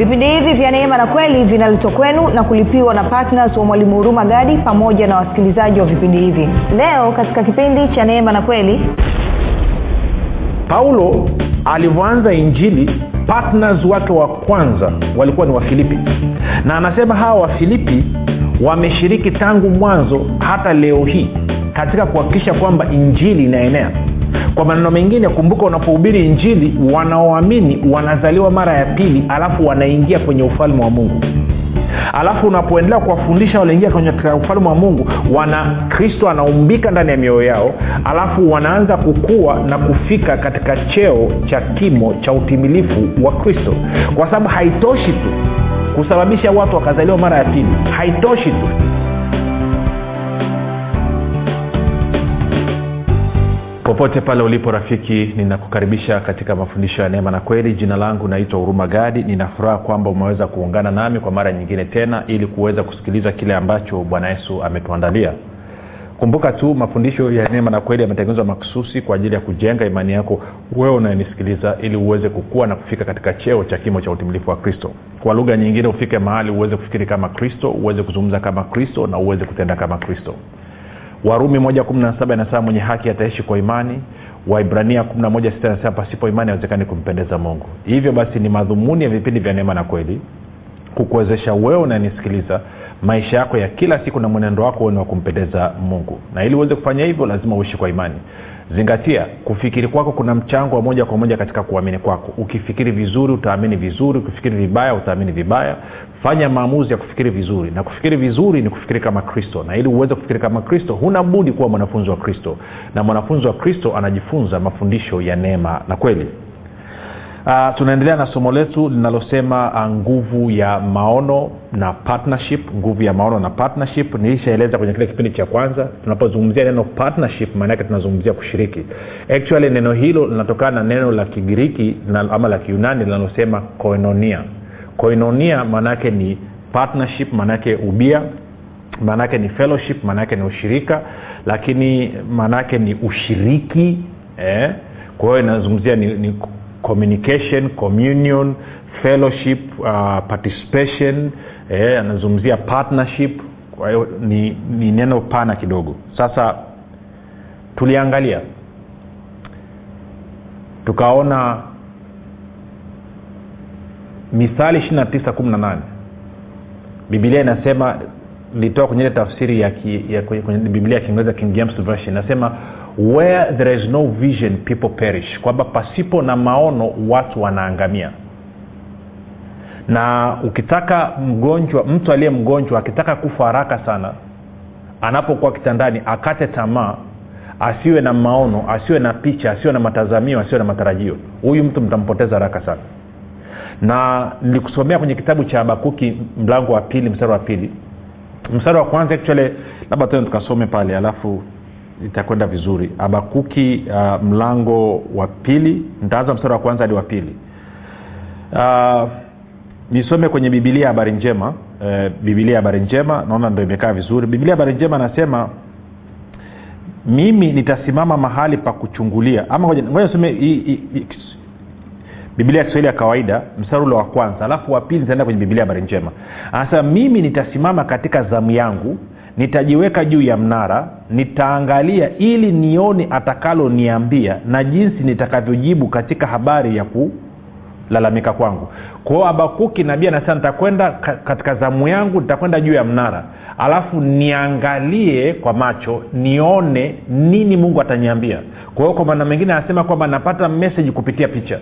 vipindi hivi vya neema na kweli vinaletwa kwenu na kulipiwa na ptns wa mwalimu huruma gadi pamoja na wasikilizaji wa vipindi hivi. Leo katika kipindi cha neema na kweli paulo alivyoanza injili ptns wake wa kwanza walikuwa ni wafilipi. Na anasema hawa wafilipi wameshiriki tangu mwanzo hata leo hii katika kuhakikisha kwamba injili inaenea kwa maneno mengine kumbuka unapohubiri injili wanaoamini wanazaliwa mara ya pili alafu wanaingia kwenye ufalme wa mungu. Alafu unapoendelea kuwafundisha wanaingia kwenye ufalme wa mungu wana kristo anaumbika ndani ya mioyo yao alafu wanaanza kukua na kufika katika cheo cha kimo cha utimilifu wa kristo. Kwa sababu haitoshi tu kusababisha watu wakazaliwa mara ya pili haitoshi tu popote pale ulipo rafiki ninakukaribisha katika mafundisho ya neema na kweli. Jina langu naitwa huruma gadi. Ninafuraha kwamba umeweza kuungana nami kwa mara nyingine tena ili kuweza kusikiliza kile ambacho bwana yesu ametuandalia. Kumbuka tu mafundisho ya neema na kweli yametengenezwa makususi kwa ajili ya kujenga imani yako wewe unayenisikiliza ili uweze kukua na kufika katika cheo cha kimo cha utimilifu wa kristo. Kwa lugha nyingine ufike mahali uweze kufikiri kama kristo uweze kuzungumza kama kristo na uweze kutenda kama kristo warumi moja kumi na saba inasema mwenye haki ataishi kwa imani. Waibrania kumi na moja sita inasema pasipo imani awezekani kumpendeza mungu. Hivyo basi ni madhumuni ya vipindi vya neema na kweli kukuwezesha wewe unanisikiliza maisha yako ya kila siku na mwenendo wako ni wa kumpendeza mungu. Na ili uweze kufanya hivyo lazima uishi kwa imani zingatia kufikiri kwako kuna mchango wa moja kwa moja katika kuamini kwako. Ukifikiri vizuri utaamini vizuri. Ukifikiri vibaya utaamini vibaya. Fanya maamuzi ya kufikiri vizuri. Na kufikiri vizuri ni kufikiri kama kristo. Na ili uweze kufikiri kama kristo huna budi kuwa mwanafunzi wa kristo. Na mwanafunzi wa kristo anajifunza mafundisho ya neema na kweli uh, tunaendelea na somo letu linalosema uh, nguvu ya maono na partnership. Nguvu ya maono na partnership. Nilishaeleza kwenye kile kipindi cha kwanza. Tunapozungumzia neno partnership maana yake tunazungumzia kushiriki. Actually neno hilo linatokana na neno la kigiriki ama la kiunani linalosema koinonia. Koinonia maanaake ni partnership maanaake ubia maanaake ni fellowship maanaake ni ushirika lakini maanaake ni ushiriki eh? kwa hiyo inazungumzia ni, ni communication communion fellowship uh, participation eh, anazungumzia partnership. Kwa hiyo ni, ni neno pana kidogo. Sasa tuliangalia tukaona mithali 29 bibilia inasema litoa kwenye ile tafsiri ya, ki, ya kwenye bibilia ya kiingereza king james version inasema where there is no vision people perish. Kwamba pasipo na maono watu wanaangamia. Na ukitaka mgonjwa mtu aliye mgonjwa akitaka kufa haraka sana anapokuwa kitandani akate tamaa asiwe na maono asiwe na picha asiwe na matazamio asiwe na matarajio huyu mtu mtampoteza haraka sana. Na nilikusomea kwenye kitabu cha habakuki mlango wa pili mstari wa pili. Mstari wa kwanza actually labda tena tukasome pale alafu itakwenda vizuri. Habakuki uh, mlango wa pili. Ntaanza mstari wa kwanza hadi wa pili. Uh, nisome kwenye bibilia habari njema. Uh, bibilia habari njema naona ndo imekaa vizuri. Bibilia habari njema anasema mimi nitasimama mahali pa kuchungulia. Ama ngoja nisome biblia ya kiswahili ya kawaida mstari ule wa kwanza. Alafu wa pili nitaenda kwenye bibilia habari njema. Anasema mimi nitasimama katika zamu yangu nitajiweka juu ya mnara nitaangalia ili nione atakaloniambia na jinsi nitakavyojibu katika habari ya kulalamika kwangu. Kwao habakuki nabii anasema nitakwenda katika zamu yangu nitakwenda juu ya mnara. Alafu niangalie kwa macho nione nini mungu ataniambia. Kwa hiyo kwa maana mengine anasema kwamba napata meseji kupitia picha.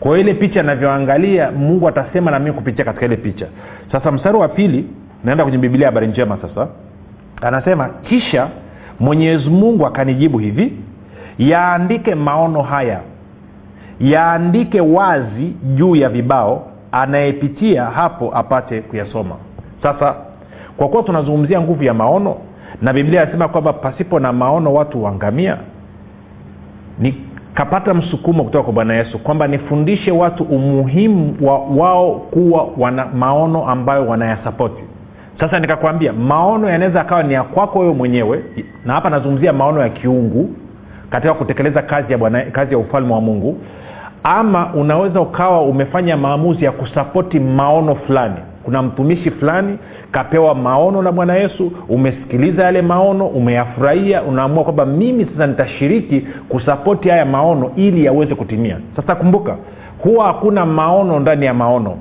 Kwa ile picha anavyoangalia mungu atasema na mimi kupitia katika ile picha. Sasa mstari wa pili naenda kwenye bibilia habari njema sasa. Anasema kisha mwenyezi mungu akanijibu hivi yaandike maono haya yaandike wazi juu ya vibao anayepitia hapo apate kuyasoma. Sasa kwa kuwa tunazungumzia nguvu ya maono na biblia anasema kwamba pasipo na maono watu huangamia nikapata msukumo kutoka kwa bwana yesu kwamba nifundishe watu umuhimu wa wao kuwa wana maono ambayo wanayasapoti sasa nikakwambia maono yanaweza akawa ni ya kwako wewe mwenyewe na hapa nazungumzia maono ya kiungu katika kutekeleza kazi ya, bwana, kazi ya ufalme wa mungu ama unaweza ukawa umefanya maamuzi ya kusapoti maono fulani. Kuna mtumishi fulani kapewa maono na bwana yesu umesikiliza yale maono umeyafurahia unaamua kwamba mimi sasa nitashiriki kusapoti haya maono ili yaweze kutimia. Sasa kumbuka huwa hakuna maono ndani ya maono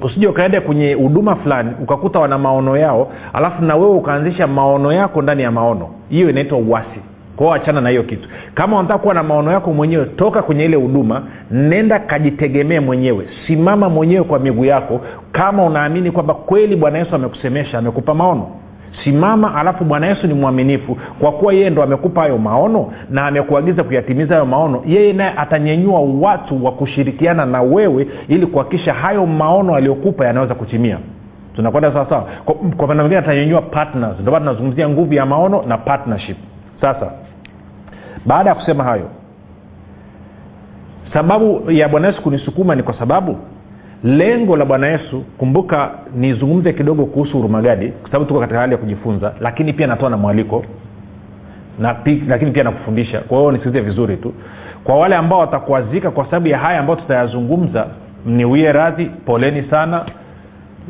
usije ukaenda kwenye huduma fulani ukakuta wana maono yao alafu na wewe ukaanzisha maono yako ndani ya maono. Hiyo inaitwa uwasi kwao achana na hiyo kitu. Kama unataka kuwa na maono yako mwenyewe toka kwenye ile huduma nenda kajitegemee mwenyewe. Simama mwenyewe kwa miguu yako. Kama unaamini kwamba kweli bwana yesu amekusemesha amekupa maono simama alafu bwana yesu ni mwaminifu. Kwa kuwa yeye ndo amekupa hayo maono na amekuagiza kuyatimiza hayo maono yeye naye atanyenyua watu wa kushirikiana na wewe ili kuhakikisha hayo maono aliyokupa yanaweza kutimia. Tunakwenda sawasawa kwa, maana mengine atanyenyua partners. Ndio tunazungumzia nguvu ya maono na partnership. Sasa baada ya kusema hayo sababu ya bwana yesu kunisukuma ni kwa sababu lengo la bwana yesu kumbuka nizungumze kidogo kuhusu hurumagadi kwa sababu tuko katika hali ya kujifunza lakini pia natoa na mwaliko na lakini pia nakufundisha. Kwa hiyo nisikilize vizuri tu. Kwa wale ambao watakuazika kwa sababu ya haya ambayo tutayazungumza mniwie radhi poleni sana.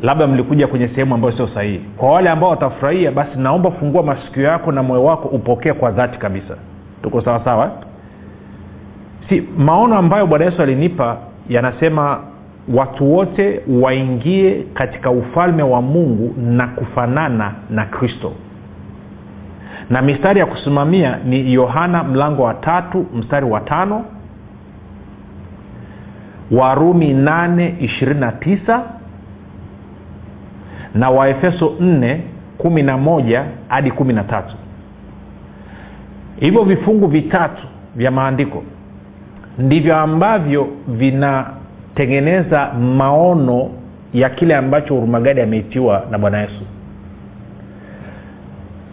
Labda mlikuja kwenye sehemu ambayo sio sahihi. Kwa wale ambao watafurahia basi naomba fungua masikio yako na moyo wako upokee kwa dhati kabisa. Tuko sawasawa? Si maono ambayo bwana yesu alinipa yanasema watu wote waingie katika ufalme wa mungu na kufanana na kristo. Na mistari ya kusimamia ni yohana mlango wa tatu mstari wa tano warumi 8 29 na waefeso 4 11 hadi 13 hivyo vifungu vitatu vya maandiko ndivyo ambavyo vinatengeneza maono ya kile ambacho hurumagadi ameitiwa na bwana yesu.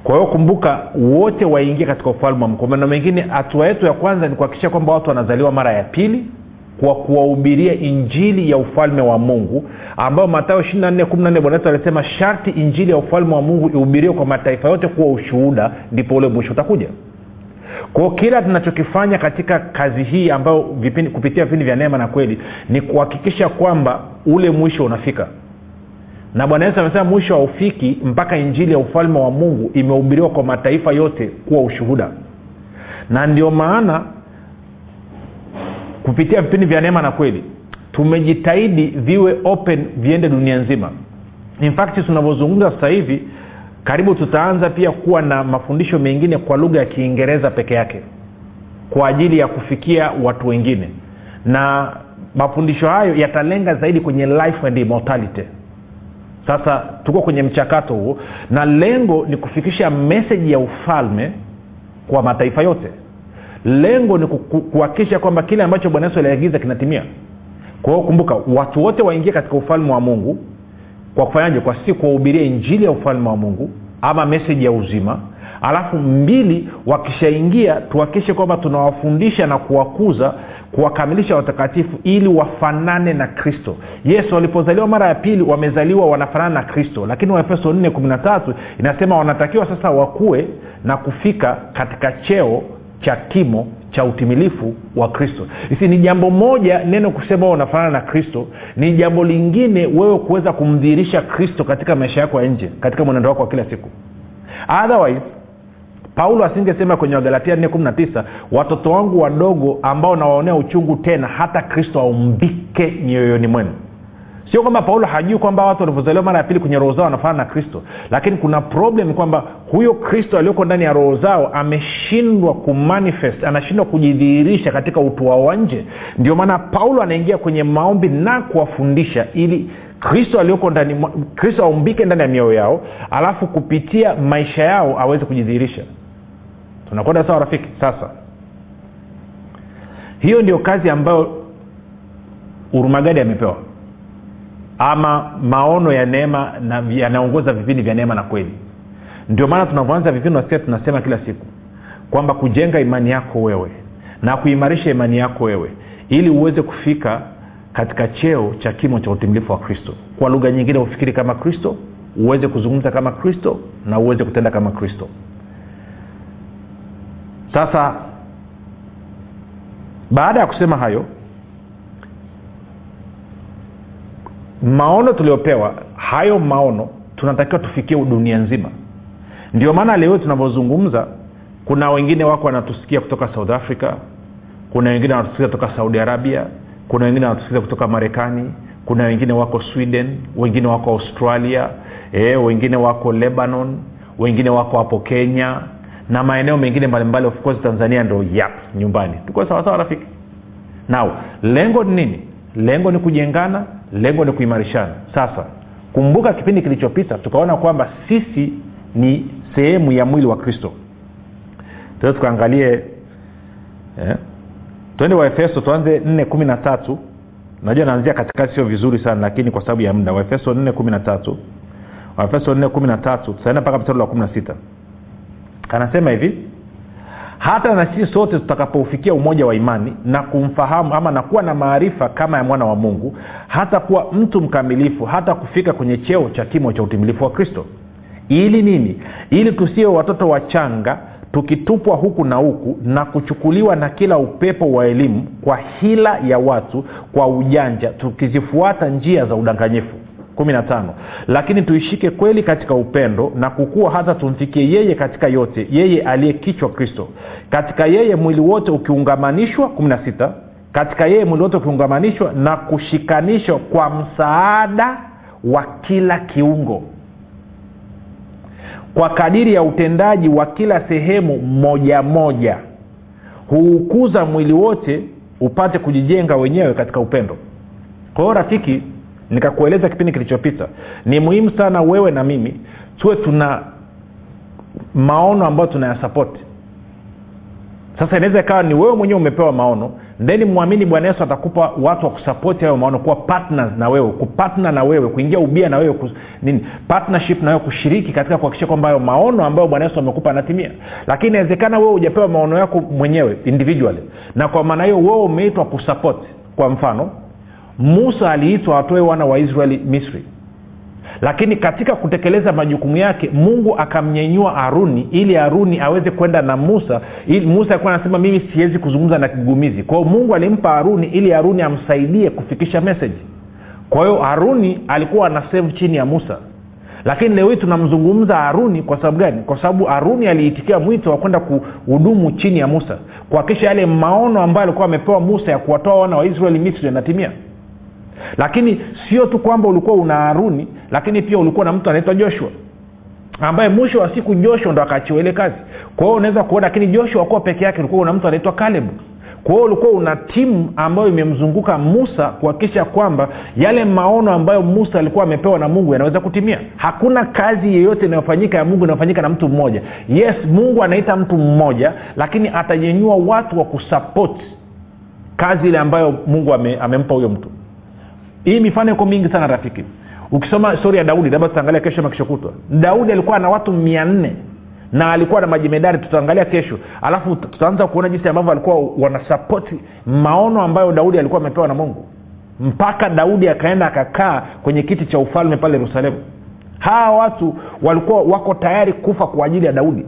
Kwa hiyo kumbuka wote waingie katika ufalme wa kwa maneno mengine hatua yetu ya kwanza ni kuhakikisha kwamba watu wanazaliwa mara ya pili kwa kuwahubiria injili ya ufalme wa mungu ambayo matayo 4 bwana yesu alisema sharti injili ya ufalme wa mungu ihubiriwe kwa mataifa yote kuwa ushuhuda ndipo ule mwisho utakuja kwao kila tunachokifanya katika kazi hii ambayo vipindi, kupitia vipindi vya neema na kweli ni kuhakikisha kwamba ule mwisho unafika. Na bwana yesu amesema mwisho haufiki mpaka injili ya ufalme wa mungu imehubiriwa kwa mataifa yote kuwa ushuhuda. Na ndio maana kupitia vipindi vya neema na kweli tumejitahidi viwe open viende dunia nzima. In fact tunavyozungumza sasa hivi karibu tutaanza pia kuwa na mafundisho mengine kwa lugha ya kiingereza peke yake kwa ajili ya kufikia watu wengine. Na mafundisho hayo yatalenga zaidi kwenye life and immortality. Sasa tuko kwenye mchakato huo na lengo ni kufikisha meseji ya ufalme kwa mataifa yote. Lengo ni kuhakikisha kwamba kile ambacho bwana yesu aliagiza kinatimia. Kwa hiyo kumbuka watu wote waingie katika ufalme wa mungu kwa kufanyaje kwa si kuwahubiria injili ya ufalme wa mungu ama meseji ya uzima. Alafu mbili wakishaingia tuhakikishe kwamba tunawafundisha na kuwakuza kuwakamilisha watakatifu ili wafanane na kristo. Yesu walipozaliwa mara ya pili wamezaliwa wanafanana na kristo. Lakini waefeso 4 inasema wanatakiwa sasa wakue na kufika katika cheo cha kimo cha utimilifu wa kristo. Isi ni jambo moja neno kusema unafanana na kristo ni jambo lingine wewe kuweza kumdhihirisha kristo katika maisha yako ya nje katika mwenendo wako wa kila siku. Otherwise paulo asingesema kwenye wagalatia 419 watoto wangu wadogo ambao nawaonea uchungu tena hata kristo aumbike mioyoni mwenu sio kwamba paulo hajui kwamba watu walivyozaliwa mara ya pili kwenye roho zao wanafanana na kristo. Lakini kuna problem kwamba huyo kristo aliyoko ndani ya roho zao ameshindwa kumanifest anashindwa kujidhihirisha katika utu wao wa nje. Ndio maana paulo anaingia kwenye maombi na kuwafundisha ili kristo aliyoko ndani kristo aumbike ndani ya mioyo yao alafu kupitia maisha yao aweze kujidhihirisha. Tunakwenda sawa rafiki? Sasa. Hiyo ndio kazi ambayo urumagadi amepewa ama maono ya neema yanaongoza vipindi vya neema na kweli. Ndio maana tunavyoanza vipindi nasikia tunasema kila siku kwamba kujenga imani yako wewe na kuimarisha imani yako wewe ili uweze kufika katika cheo cha kimo cha utimilifu wa kristo. Kwa lugha nyingine ufikiri kama kristo uweze kuzungumza kama kristo na uweze kutenda kama kristo. Sasa baada ya kusema hayo maono tuliopewa hayo maono tunatakiwa tufikie dunia nzima. Ndio maana leo tunavyozungumza kuna wengine wako wanatusikia kutoka south africa kuna wengine wanatusikia kutoka saudi arabia kuna wengine wanatusikia kutoka marekani kuna wengine wako sweden wengine wako australia e, wengine wako lebanon wengine wako hapo kenya na maeneo mengine mbalimbali. Of course tanzania ndo yap nyumbani. Tuko sawasawa rafiki? Nao lengo ni nini lengo ni kujengana lengo ni kuimarishana. Sasa kumbuka kipindi kilichopita tukaona kwamba sisi ni sehemu ya mwili wa kristo. Tuee tukaangalie eh, twende waefeso tuanze nne kumi na tatu. Najua naanzia katikati sio vizuri sana lakini kwa sababu ya muda. Waefeso nne kumi na tatu. Waefeso nne kumi na tatu tutaenda mpaka mstari wa kumi anasema hivi hata na sisi sote tutakapoufikia umoja wa imani na kumfahamu ama na kuwa na maarifa kama ya mwana wa mungu hata kuwa mtu mkamilifu hata kufika kwenye cheo cha kimo cha utimilifu wa kristo. Ili nini? Ili tusiwe watoto wachanga tukitupwa huku na huku na kuchukuliwa na kila upepo wa elimu kwa hila ya watu kwa ujanja tukizifuata njia za udanganyifu 15 lakini tuishike kweli katika upendo na kukua hata tumfikie yeye katika yote yeye aliye kichwa kristo. Katika yeye mwili wote ukiungamanishwa 16 katika yeye mwili wote ukiungamanishwa na kushikanishwa kwa msaada wa kila kiungo. Kwa kadiri ya utendaji wa kila sehemu moja moja huukuza mwili wote upate kujijenga wenyewe katika upendo. Kwa hiyo rafiki nikakueleza kipindi kilichopita ni muhimu sana wewe na mimi tuwe tuna maono ambayo tunayasapoti sasa inaweza ikawa ni wewe mwenyewe umepewa maono then mwamini bwana yesu atakupa watu wa kusapoti hayo maono kuwa partners na wewe kupatna na wewe kuingia ubia na wewe kus, nini partnership na wewe kushiriki katika kuhakikisha kwamba hayo maono ambayo bwana yesu amekupa anatimia lakini inawezekana wewe hujapewa maono yako mwenyewe individually. Na kwa maana hiyo wewe umeitwa kusapoti kwa mfano musa aliitwa atoe wana wa israeli misri. Lakini katika kutekeleza majukumu yake mungu akamnyenyua haruni ili haruni aweze kwenda na musa. Ili musa alikuwa anasema mimi siwezi kuzungumza na kigumizi. Kwao mungu alimpa haruni ili haruni amsaidie kufikisha meseji kwa hiyo haruni alikuwa ana save chini ya musa. Lakini leo hii tunamzungumza haruni kwa sababu gani? Kwa sababu haruni aliitikia mwito wa kwenda kuhudumu chini ya musa kuhakikisha yale maono ambayo alikuwa amepewa musa ya kuwatoa wana wa israeli misri yanatimia lakini sio tu kwamba ulikuwa una haruni lakini pia ulikuwa na mtu anaitwa joshua ambaye mwisho wa siku joshua ndo akaachiwa ile kazi. Kwa hiyo unaweza kuona lakini joshua kuwa peke yake ulikuwa una mtu anaitwa kalebu. Kwa hiyo ulikuwa una timu ambayo imemzunguka musa kuhakikisha kwamba yale maono ambayo musa alikuwa amepewa na mungu yanaweza kutimia. Hakuna kazi yeyote inayofanyika ya mungu inayofanyika na mtu mmoja. Yes mungu anaita mtu mmoja lakini atanyenyua watu wa kusapoti kazi ile ambayo mungu ame, amempa huyo mtu hii mifano iko mingi sana rafiki. Ukisoma stori ya daudi labda tutaangalia kesho makishokutwa daudi alikuwa na watu mia nne na alikuwa na majemedari tutaangalia kesho. Alafu tutaanza kuona jinsi ambavyo walikuwa wanasapoti maono ambayo daudi alikuwa amepewa na mungu. Mpaka daudi akaenda akakaa kwenye kiti cha ufalme pale yerusalemu. Hawa watu walikuwa wako tayari kufa kwa ajili ya daudi.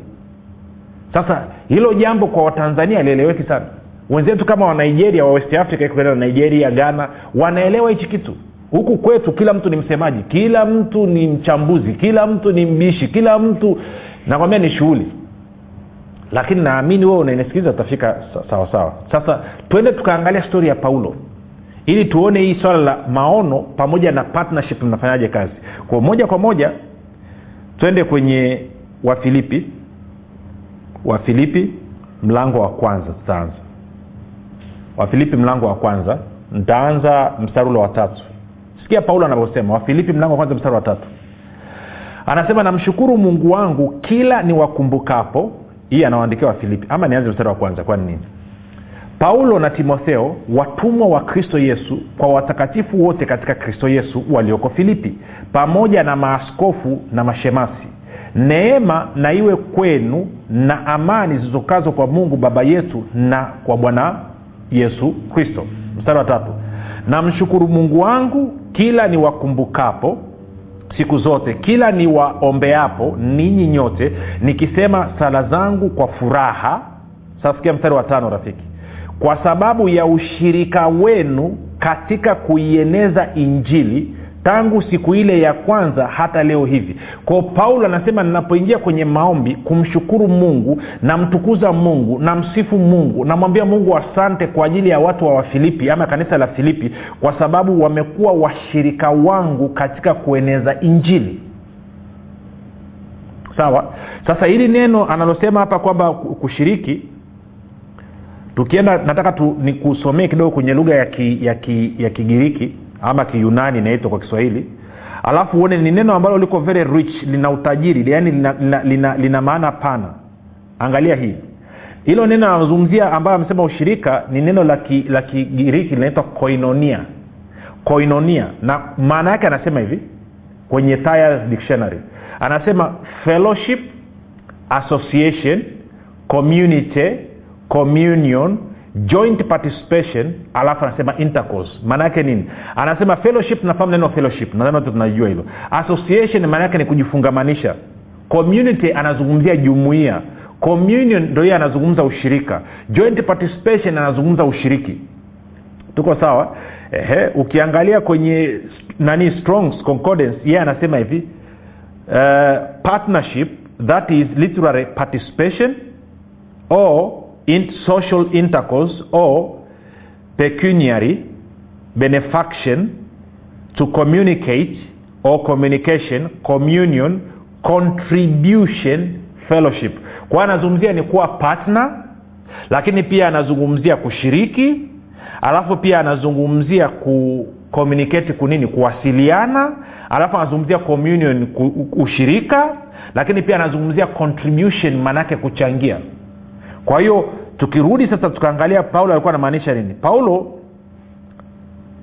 Sasa hilo jambo kwa watanzania lieleweki sana wenzetu kama wa nigeria wa west africa na nigeria ghana wanaelewa hichi kitu. Huku kwetu kila mtu ni msemaji kila mtu ni mchambuzi kila mtu ni mbishi kila mtu nakwambia ni shughuli. Lakini naamini wewe unanisikiliza utafika sawasawa sawa. sasa twende tukaangalia stori ya paulo. Ili tuone hii swala la maono pamoja na partnership nafanyaje kazi. Kwa moja kwa moja twende kwenye wafilipi wafilipi mlango wa kwanza tutaanza wafilipi mlango wa kwanza ntaanza mstari ule watatu sikia paulo anavyosema wafilipi mlango wa kwanza mstari wa tatu. Anasema namshukuru mungu wangu kila ni wakumbukapo hii anawaandikia wafilipi. Ama nianze mstari wa kwanza kwani nini? Paulo na timotheo watumwa wa kristo yesu kwa watakatifu wote katika kristo yesu walioko filipi pamoja na maaskofu na mashemasi. Neema na iwe kwenu na amani zilizokazwa kwa mungu baba yetu na kwa bwana yesu kristo. Mstari wa tatu. Namshukuru mungu wangu kila niwakumbukapo siku zote kila niwaombeapo ninyi nyote nikisema sala zangu kwa furaha. Sasikia mstari wa tano rafiki. Kwa sababu ya ushirika wenu katika kuieneza injili tangu siku ile ya kwanza hata leo hivi. Kwao paulo anasema ninapoingia kwenye maombi kumshukuru mungu namtukuza mungu namsifu mungu namwambia mungu asante kwa ajili ya watu wa wafilipi ama kanisa la filipi kwa sababu wamekuwa washirika wangu katika kueneza injili. Sawa? Sasa hili neno analosema hapa kwamba kushiriki tukienda nataka tu nikusomee kidogo kwenye lugha ya, ki, ya, ki, ya kigiriki ama kiyunani inaitwa kwa kiswahili. Alafu uone ni neno ambalo liko very rich lina utajiri yaani lina, lina, lina, lina maana pana. Angalia hii. Hilo neno anazungumzia ambayo amesema ushirika ni neno la kigiriki linaitwa koinonia. Koinonia. Na maana yake anasema hivi kwenye Thayer's dictionary. Anasema fellowship association community communion joint participation alafu anasema intercourse. Maana yake nini? Anasema fellowship nafahamu neno fellowship. Nadhani watu tunajua hilo. Association maana yake ni kujifungamanisha. Community anazungumzia jumuia. Communion ndo hiye anazungumza ushirika. Joint participation anazungumza ushiriki. Tuko sawa? Ehe, ukiangalia kwenye nani strongs concordance yeye anasema hivi uh, partnership that is literary participation or in social intercourse or pecuniary benefaction to communicate or communication communion contribution fellowship. Kwa anazungumzia ni kuwa partner lakini pia anazungumzia kushiriki alafu pia anazungumzia ku communicate kunini kuwasiliana alafu anazungumzia communion ushirika lakini pia anazungumzia contribution maanaake kuchangia kwa hiyo tukirudi sasa tukaangalia paulo alikuwa anamaanisha nini? Paulo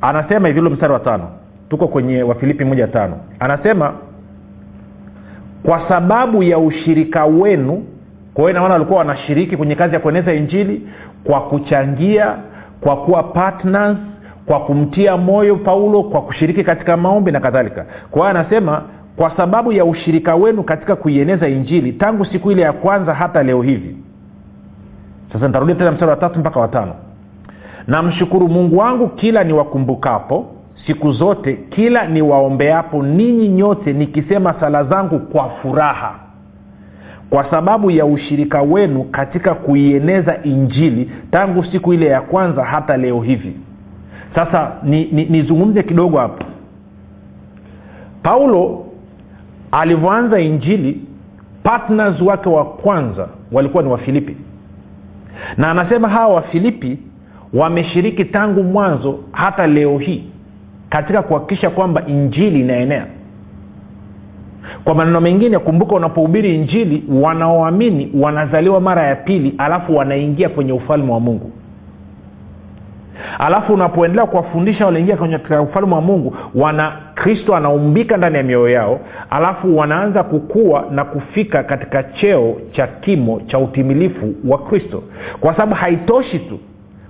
anasema hivi ule mstari wa tano. Tuko kwenye wafilipi moja tano. Anasema kwa sababu ya ushirika wenu kwa hiyo inamaana walikuwa wanashiriki kwenye kazi ya kueneza injili kwa kuchangia kwa kuwa partners kwa kumtia moyo paulo kwa kushiriki katika maombi na kadhalika. Kwa hiyo anasema kwa sababu ya ushirika wenu katika kuieneza injili tangu siku ile ya kwanza hata leo hivi sasa nitarudia tena mstari wa tatu mpaka watano namshukuru mungu wangu kila niwakumbukapo siku zote kila niwaombeapo ninyi nyote nikisema sala zangu kwa furaha. Kwa sababu ya ushirika wenu katika kuieneza injili tangu siku ile ya kwanza hata leo hivi. Sasa nizungumze ni, ni kidogo hapo. Paulo alivyoanza injili partners wake wa kwanza walikuwa ni wafilipi na anasema hawa wafilipi wameshiriki tangu mwanzo hata leo hii katika kuhakikisha kwamba injili inaenea. Kwa maneno mengine kumbuka unapohubiri injili wanaoamini wanazaliwa mara ya pili alafu wanaingia kwenye ufalme wa mungu. Alafu unapoendelea kuwafundisha wanaingia katika ufalme wa mungu wana kristo anaumbika ndani ya mioyo yao alafu wanaanza kukua na kufika katika cheo cha kimo cha utimilifu wa kristo. Kwa sababu haitoshi tu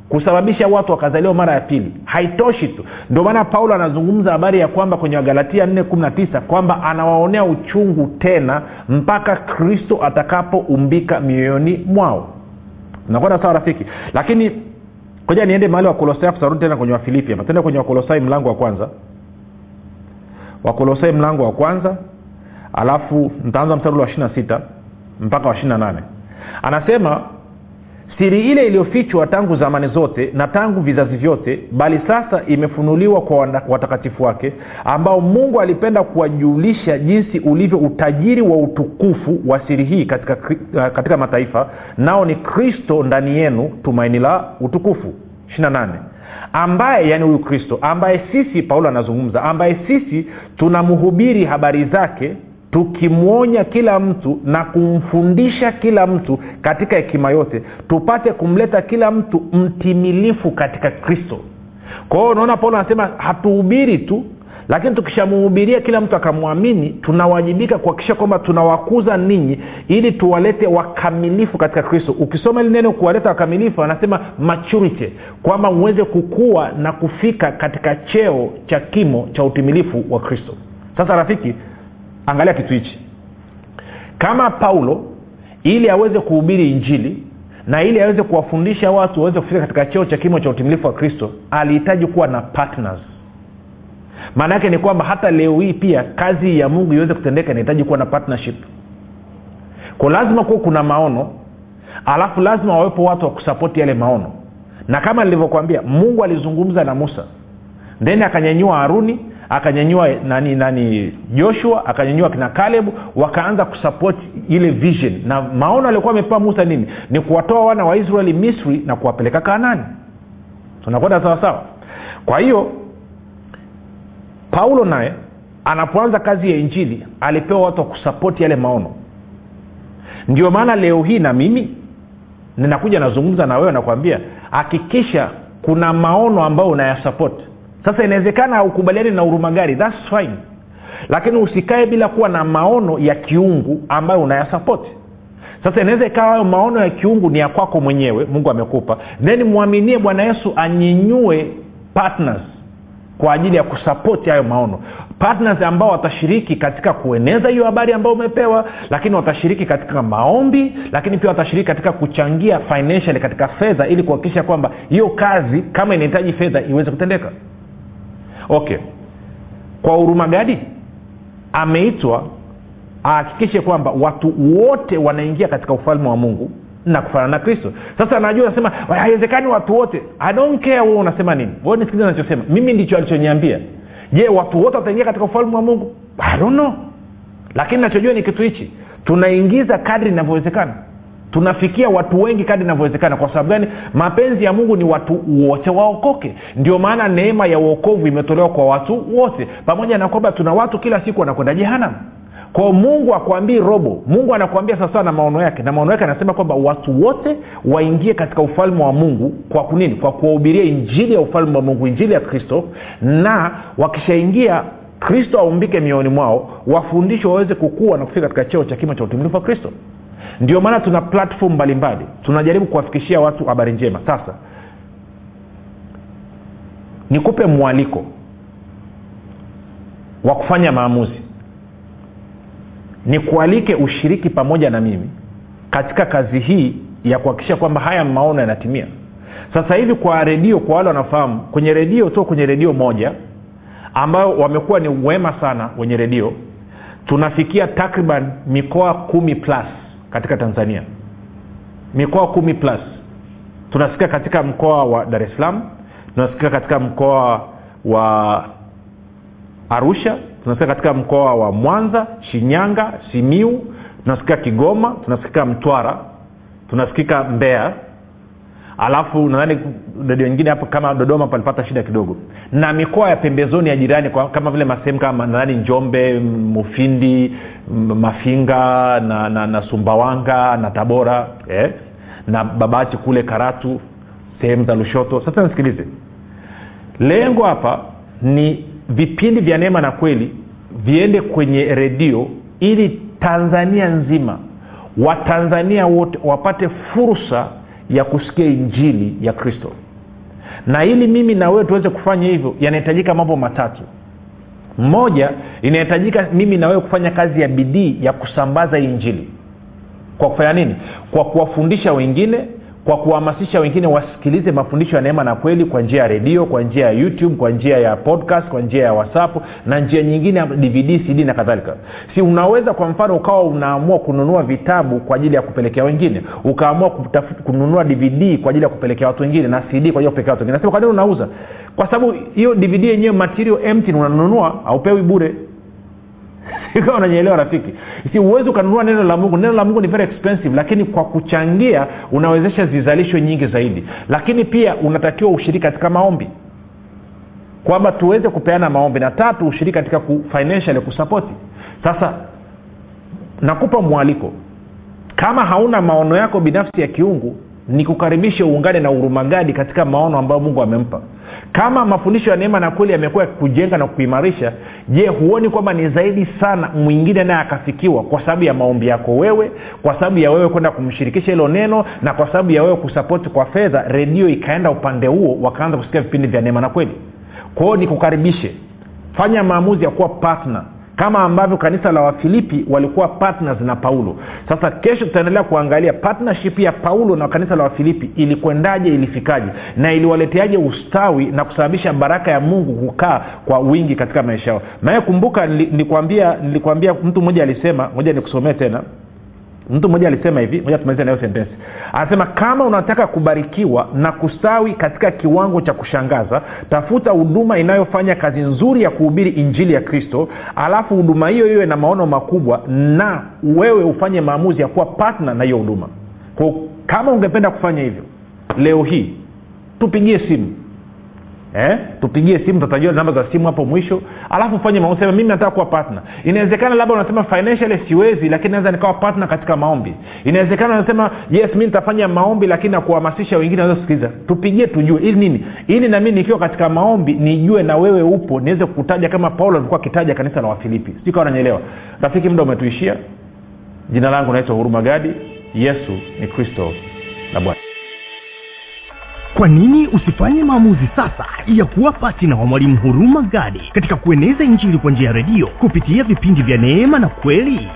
kusababisha watu wakazaliwa mara ya pili. Haitoshi tu. Ndio maana paulo anazungumza habari ya kwamba kwenye wagalatia 419 kwamba anawaonea uchungu tena mpaka kristo atakapoumbika mioyoni mwao. Nakwenda sawa rafiki? Lakini koja niende mahali wakolosai tutarudi tena kwenye wafilipi hapa. Tende kwenye wakolosai mlango wa kwanza wakolosai mlango wa kwanza alafu ntaanza mstari wa ishiri sita mpaka wa ishiri nane. Anasema siri ile iliyofichwa tangu zamani zote na tangu vizazi vyote bali sasa imefunuliwa kwa watakatifu wake ambao mungu alipenda kuwajulisha jinsi ulivyo utajiri wa utukufu wa siri hii katika, katika mataifa nao ni kristo ndani yenu tumaini la utukufu. 28 ambaye yani huyu kristo ambaye sisi paulo anazungumza ambaye sisi tunamhubiri habari zake tukimwonya kila mtu na kumfundisha kila mtu katika hekima yote tupate kumleta kila mtu mtimilifu katika kristo. Kwa hiyo unaona paulo anasema hatuhubiri tu lakini tukishamuhubiria kila mtu akamwamini tunawajibika kuhakikisha kwamba tunawakuza ninyi ili tuwalete wakamilifu katika kristo. Ukisoma ili neno kuwaleta wakamilifu anasema maturity kwamba uweze kukua na kufika katika cheo cha kimo cha utimilifu wa kristo. Sasa rafiki angalia kitu hichi. Kama paulo ili aweze kuhubiri injili na ili aweze kuwafundisha watu waweze kufika katika cheo cha kimo cha utimilifu wa kristo alihitaji kuwa na partners maana yake ni kwamba hata leo hii pia kazi ya mungu iweze kutendeka inahitaji kuwa na partnership. Ko lazima kuwa kuna maono alafu lazima wawepo watu wa kusapoti yale maono. Na kama nilivyokwambia mungu alizungumza na musa. Then akanyanyua haruni akanyanyua nani nani joshua akanyanyua kina kalebu wakaanza kusapoti ile vision. Na maono aliokuwa amepewa musa nini? Ni kuwatoa wana wa israeli misri na kuwapeleka kanani tunakwenda sawasawa kwa hiyo paulo naye anapoanza kazi ya injili alipewa watu wa kusapoti yale maono. Ndio maana leo hii na mimi ninakuja nazungumza na wewe nakwambia hakikisha kuna maono ambayo unayasapoti sasa inawezekana haukubaliani na huruma gari thats fine. Lakini usikae bila kuwa na maono ya kiungu ambayo unayasapoti sasa inaweza ikawa hayo maono ya kiungu ni ya kwako mwenyewe mungu amekupa. Then mwaminie bwana yesu anyinyue partners kwa ajili ya kusapoti hayo maono. Partners ambao watashiriki katika kueneza hiyo habari ambayo umepewa lakini watashiriki katika maombi lakini pia watashiriki katika kuchangia financially katika fedha ili kuhakikisha kwamba hiyo kazi kama inahitaji fedha iweze kutendeka. Okay. Kwa huruma gadi ameitwa ahakikishe kwamba watu wote wanaingia katika ufalme wa mungu na kufanana na kristo. Sasa najua nasema haiwezekani watu wote. I don't care huo unasema nini. Wewe nisikiliza nachosema mimi ndicho alichoniambia. Je watu wote wataingia katika ufalme wa mungu? I don't know. Lakini nachojua ni kitu hichi. Tunaingiza kadri inavyowezekana. Tunafikia watu wengi kadri inavyowezekana. Kwa sababu gani? Mapenzi ya mungu ni watu wote waokoke. Ndio maana neema ya uokovu imetolewa kwa watu wote. Pamoja na kwamba tuna watu kila siku wanakwenda jehanam kwao mungu akwambii robo. Mungu anakuambia sawasawa na maono yake. Na maono yake anasema kwamba watu wote waingie katika ufalme wa mungu kwa kunini? Kwa kuwahubiria injili ya ufalme wa mungu injili ya kristo. Na wakishaingia kristo aumbike mioyoni mwao wafundishwe waweze kukua na kufika katika cheo cha kima cha utimilifu wa kristo. Ndio maana tuna platform mbalimbali. Tunajaribu kuwafikishia watu habari njema. Sasa nikupe mwaliko wa kufanya maamuzi nikualike ushiriki pamoja na mimi katika kazi hii ya kuhakikisha kwamba haya maono yanatimia. Sasa hivi kwa redio kwa wale wanafahamu kwenye redio tu kwenye redio moja ambayo wamekuwa ni wema sana wenye redio tunafikia takriban mikoa kumi plus katika tanzania. Mikoa kumi plus. Tunasikia katika mkoa wa dar es salaam tunasikia katika mkoa wa arusha tunasikia katika mkoa wa mwanza shinyanga simiu tunasikika kigoma tunasikika mtwara tunasikika mbeya. Alafu nadhani redio nyingine hapo kama dodoma palipata shida kidogo. Na mikoa ya pembezoni ya jirani kwa, kama vile masehemu kama nadhani njombe mufindi mafinga na, na, na sumbawanga na tabora eh? na babati kule karatu sehemu za lushoto. Sasa nisikilize. Lengo hapa ni vipindi vya neema na kweli viende kwenye redio ili tanzania nzima watanzania wote wapate fursa ya kusikia injili ya kristo. Na ili mimi na wewe tuweze kufanya hivyo yanahitajika mambo matatu. Moja inahitajika mimi na wewe kufanya kazi ya bidii ya kusambaza injili. Kwa kufanya nini? Kwa kuwafundisha wengine kwa kuhamasisha wengine wasikilize mafundisho ya neema na kweli kwa njia ya redio kwa njia ya youtube kwa njia ya podcast kwa njia ya whatsapp na njia nyingine ya dvd cd na kadhalika. Si unaweza kwa mfano ukawa unaamua kununua vitabu kwa ajili ya kupelekea wengine ukaamua kununua dvd kwa ajili ya kupelekea watu wengine na cd kwa ajili ya watu wengine. Kwa nini unauza? Kwa sababu hiyo dvd yenyewe material empty unanunua haupewi bure ikawa unanyeelewa rafiki. Si uwezi ukanunua neno la mungu. Neno la mungu ni very expensive lakini kwa kuchangia unawezesha zizalishwe nyingi zaidi. Lakini pia unatakiwa ushiriki katika maombi. Kwamba tuweze kupeana maombi. Na tatu ushiriki katika ku, financially kusapoti sasa nakupa mwaliko. Kama hauna maono yako binafsi ya kiungu ni kukaribishe uungane na urumagadi katika maono ambayo mungu amempa? Kama mafundisho ya neema na kweli yamekuwa kujenga na kuimarisha je huoni kwamba ni zaidi sana mwingine naye akafikiwa kwa sababu ya maombi yako wewe kwa sababu ya wewe kwenda kumshirikisha hilo neno na kwa sababu ya wewe kusapoti kwa fedha redio ikaenda upande huo wakaanza kusikia vipindi vya neema na kweli? Kwao nikukaribishe. Fanya maamuzi ya kuwa partner kama ambavyo kanisa la wafilipi walikuwa partners na paulo. Sasa kesho tutaendelea kuangalia partnership ya paulo na kanisa la wafilipi ilikwendaje ilifikaje na iliwaleteaje ustawi na kusababisha baraka ya mungu kukaa kwa wingi katika maisha yao. Naye kumbuka nilikwambia nilikwambia mtu mmoja alisema moja nikusomee tena mtu mmoja alisema hivi moja tumalize nayo sentensi. Anasema kama unataka kubarikiwa na kustawi katika kiwango cha kushangaza tafuta huduma inayofanya kazi nzuri ya kuhubiri injili ya kristo alafu huduma hiyo iwe na maono makubwa na wewe ufanye maamuzi ya kuwa patna na hiyo huduma. Kama ungependa kufanya hivyo leo hii tupigie simu eh? tupigie simu tatajua namba za simu hapo mwisho. Alafu fanye maombi mimi nataka kuwa patna inawezekana labda unasema financially siwezi lakini naweza nikawa patna katika maombi. Inawezekana unasema yes mi nitafanya maombi lakini nakuhamasisha wengine naweza kusikiliza. Tupigie tujue. Ili nini? Ili nami nikiwa katika maombi nijue na wewe upo niweze kukutaja kama paulo alikuwa akitaja kanisa la wafilipi. Sijui kawa nanyelewa rafiki muda umetuishia. Jina langu naitwa huruma gadi. Yesu ni kristo na bwana kwa nini usifanye maamuzi sasa ya kuwa patina wa mwalimu huruma gadi katika kueneza injili kwa njia ya redio kupitia vipindi vya neema na kweli?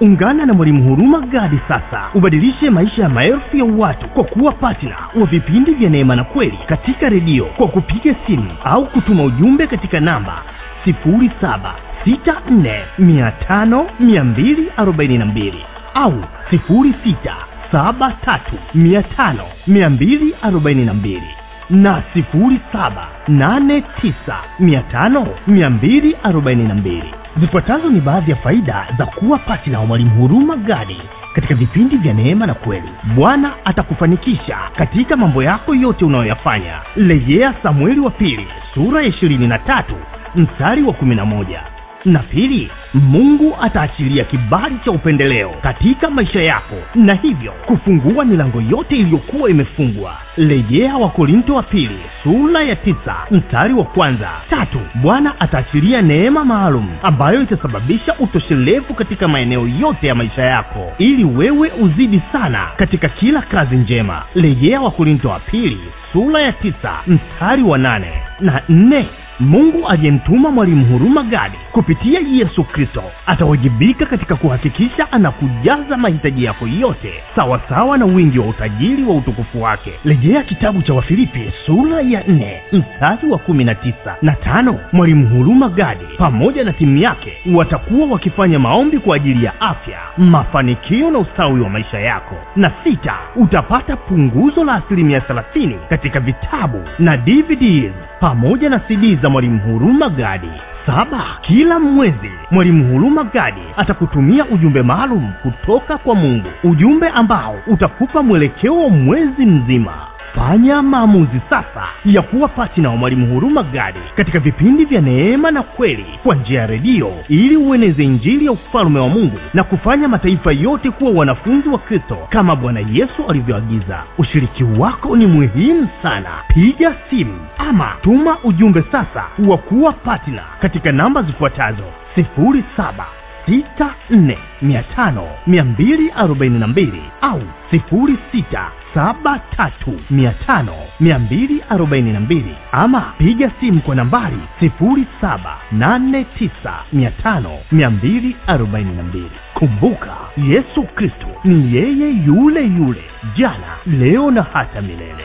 Ungana na mwalimu huruma gadi sasa? Ubadilishe maisha ya maelfu ya watu kwa kuwa patna wa vipindi vya neema na kweli katika redio kwa kupiga simu au kutuma ujumbe katika namba 7645242 au 06 saba tatu mia tano mia mbili arobaini na mbili na sifuri saba nane tisa mia tano mia mbili arobaini na mbili. Zifuatazo ni baadhi ya faida za kuwa patina wa mwalimu huruma gadi katika vipindi vya neema na kweli. Bwana atakufanikisha katika mambo yako yote unayoyafanya. Rejea samueli wa pili sura ya ishirini na tatu mstari wa kumi na moja na pili mungu ataachilia kibali cha upendeleo katika maisha yako. Na hivyo kufungua milango yote iliyokuwa imefungwa. Rejea wakorinto wa pili sura ya tisa mstari wa kwanza. Tatu bwana ataachilia neema maalum ambayo itasababisha utoshelevu katika maeneo yote ya maisha yako ili wewe uzidi sana katika kila kazi njema. Rejea wakorinto wa pili sura ya tisa mstari wa nane na nne mungu aliyemtuma mwalimu huruma gadi kupitia yesu kristo. Atawajibika katika kuhakikisha anakujaza mahitaji yako yote sawasawa na wingi wa utajiri wa utukufu wake. Rejea kitabu cha wafilipi sura ya nne mstari wa kumi na tano. Mwalimu huruma gadi pamoja na timu yake watakuwa wakifanya maombi kwa ajili ya afya mafanikio na ustawi wa maisha yako. Na sita utapata punguzo la asilimia thelathini katika vitabu na dvds pamoja na cd mwalimu huruma gadi. Saba kila mwezi mwalimu huruma gadi atakutumia ujumbe maalum kutoka kwa mungu. Ujumbe ambao utakupa mwelekeo mwezi mzima fanya maamuzi sasa ya kuwa patina wa mwalimu huruma gadi katika vipindi vya neema na kweli kwa njia ya redio ili ueneze injili ya ufalume wa mungu na kufanya mataifa yote kuwa wanafunzi wa kristo kama bwana yesu alivyoagiza. Ushiriki wako ni muhimu sana. Piga simu ama tuma ujumbe sasa wa kuwa patina katika namba zifuatazo 07 sita nne mia tano mia mbili arobaini na mbili au sifuri sita saba tatu mia tano mia mbili arobaini na mbili ama piga simu kwa nambari sifuri saba nane tisa mia tano mia mbili arobaini na mbili. Kumbuka yesu kristo ni yeye yule yule jana leo na hata milele